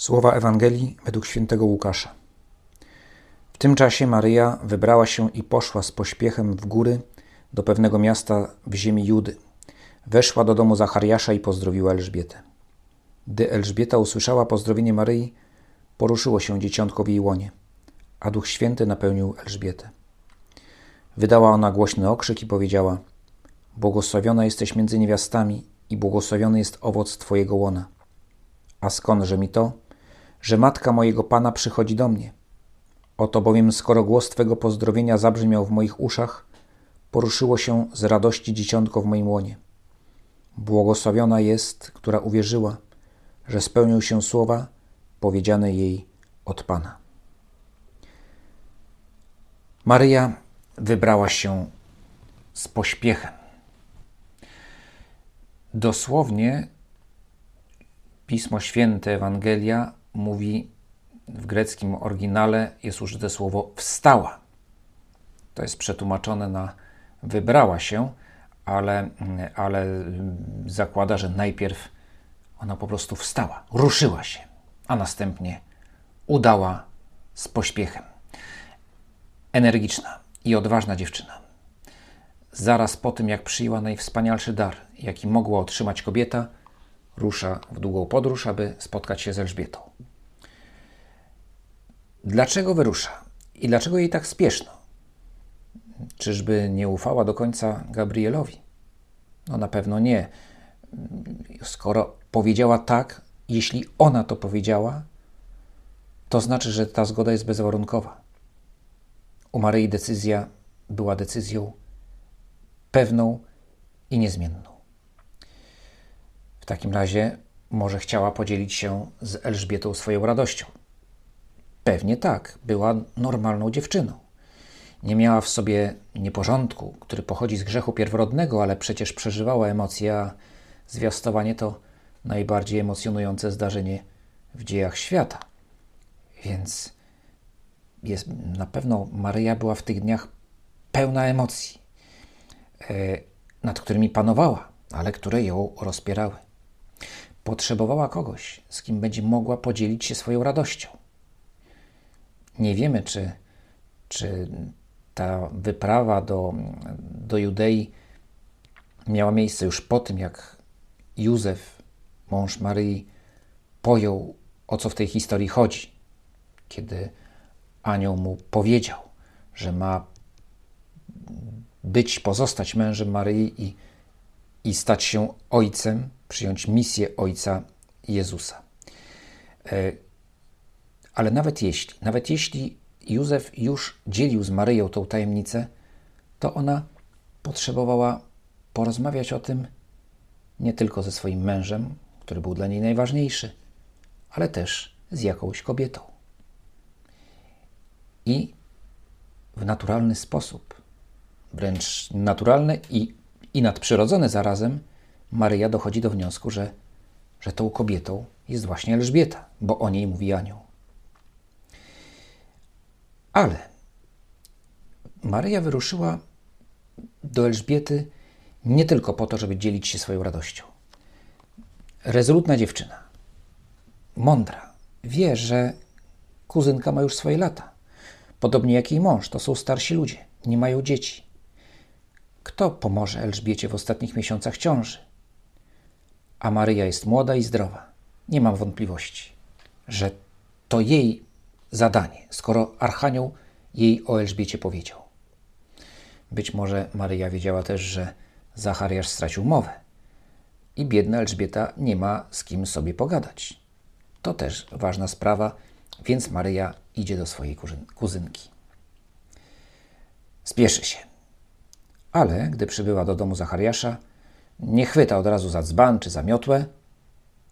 Słowa Ewangelii według świętego Łukasza. W tym czasie Maryja wybrała się i poszła z pośpiechem w góry do pewnego miasta w ziemi Judy. Weszła do domu Zachariasza i pozdrowiła Elżbietę. Gdy Elżbieta usłyszała pozdrowienie Maryi, poruszyło się dzieciątko w jej łonie, a Duch Święty napełnił Elżbietę. Wydała ona głośny okrzyk i powiedziała: Błogosławiona jesteś między niewiastami i błogosławiony jest owoc Twojego łona. A skądże mi to, że matka mojego Pana przychodzi do mnie? Oto bowiem, skoro głos Twego pozdrowienia zabrzmiał w moich uszach, poruszyło się z radości dzieciątko w moim łonie. Błogosławiona jest, która uwierzyła, że spełnią się słowa powiedziane jej od Pana. Maryja wybrała się z pośpiechem. Dosłownie Pismo Święte, Ewangelia mówi w greckim oryginale jest użyte słowo wstała. To jest przetłumaczone na wybrała się, ale, ale zakłada, że najpierw ona po prostu wstała, ruszyła się, a następnie udała z pośpiechem. Energiczna i odważna dziewczyna. Zaraz po tym, jak przyjęła najwspanialszy dar, jaki mogła otrzymać kobieta, rusza w długą podróż, aby spotkać się z Elżbietą. Dlaczego wyrusza? I dlaczego jej tak spieszno? Czyżby nie ufała do końca Gabrielowi? No na pewno nie. Skoro powiedziała tak, jeśli ona to powiedziała, to znaczy, że ta zgoda jest bezwarunkowa. U Maryi decyzja była decyzją pewną i niezmienną. Takim razie może chciała podzielić się z Elżbietą swoją radością. Pewnie tak, była normalną dziewczyną. Nie miała w sobie nieporządku, który pochodzi z grzechu pierworodnego, ale przecież przeżywała emocje, a zwiastowanie to najbardziej emocjonujące zdarzenie w dziejach świata. Więc jest, na pewno Maryja była w tych dniach pełna emocji, e, nad którymi panowała, ale które ją rozpierały. Potrzebowała kogoś, z kim będzie mogła podzielić się swoją radością. Nie wiemy, czy, czy ta wyprawa do, do Judei miała miejsce już po tym, jak Józef, mąż Maryi, pojął, o co w tej historii chodzi, kiedy anioł mu powiedział, że ma być, pozostać mężem Maryi i, i stać się ojcem, przyjąć misję ojca Jezusa. E, ale nawet jeśli, nawet jeśli Józef już dzielił z Maryją tą tajemnicę, to ona potrzebowała porozmawiać o tym nie tylko ze swoim mężem, który był dla niej najważniejszy, ale też z jakąś kobietą. I w naturalny sposób, wręcz naturalny i, i nadprzyrodzony zarazem, Maryja dochodzi do wniosku, że, że tą kobietą jest właśnie Elżbieta, bo o niej mówi anioł. Ale Maryja wyruszyła do Elżbiety nie tylko po to, żeby dzielić się swoją radością. Rezolutna dziewczyna, mądra, wie, że kuzynka ma już swoje lata. Podobnie jak jej mąż, to są starsi ludzie, nie mają dzieci. Kto pomoże Elżbiecie w ostatnich miesiącach ciąży? A Maryja jest młoda i zdrowa. Nie mam wątpliwości, że to jej zadanie, skoro Archanioł jej o Elżbiecie powiedział. Być może Maryja wiedziała też, że Zachariasz stracił mowę i biedna Elżbieta nie ma z kim sobie pogadać. To też ważna sprawa, więc Maryja idzie do swojej kuzynki. Spieszy się. Ale gdy przybyła do domu Zachariasza, nie chwyta od razu za dzban czy za miotłę,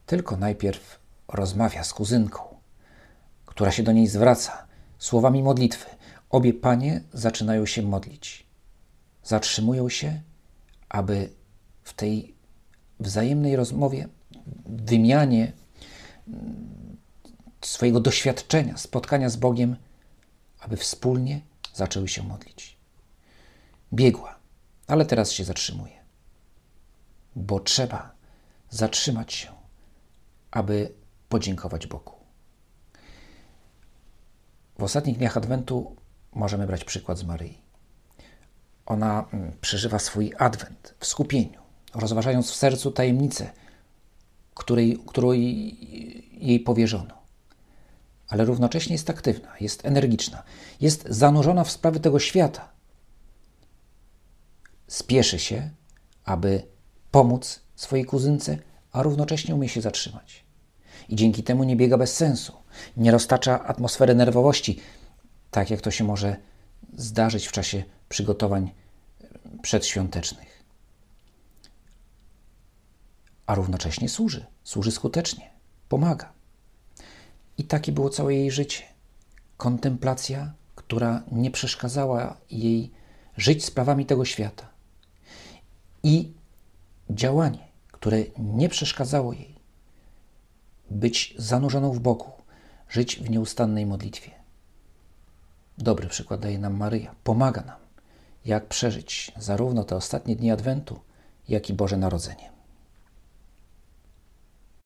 tylko najpierw rozmawia z kuzynką która się do niej zwraca słowami modlitwy. Obie panie zaczynają się modlić. Zatrzymują się, aby w tej wzajemnej rozmowie, wymianie mm, swojego doświadczenia, spotkania z Bogiem, aby wspólnie zaczęły się modlić. Biegła, ale teraz się zatrzymuje, bo trzeba zatrzymać się, aby podziękować Bogu. w ostatnich dniach Adwentu możemy brać przykład z Maryi. Ona mm, przeżywa swój adwent w skupieniu, rozważając w sercu tajemnicę, której, którą jej powierzono. Ale równocześnie jest aktywna, jest energiczna, jest zanurzona w sprawy tego świata. Spieszy się, aby pomóc swojej kuzynce, a równocześnie umie się zatrzymać. I dzięki temu nie biega bez sensu, nie roztacza atmosfery nerwowości, tak jak to się może zdarzyć w czasie przygotowań przedświątecznych. A równocześnie służy, służy skutecznie, pomaga. I takie było całe jej życie. Kontemplacja, która nie przeszkadzała jej żyć sprawami tego świata. I działanie, które nie przeszkadzało jej być zanurzoną w boku, żyć w nieustannej modlitwie. Dobry przykład daje nam Maryja, pomaga nam, jak przeżyć zarówno te ostatnie dni Adwentu, jak i Boże Narodzenie.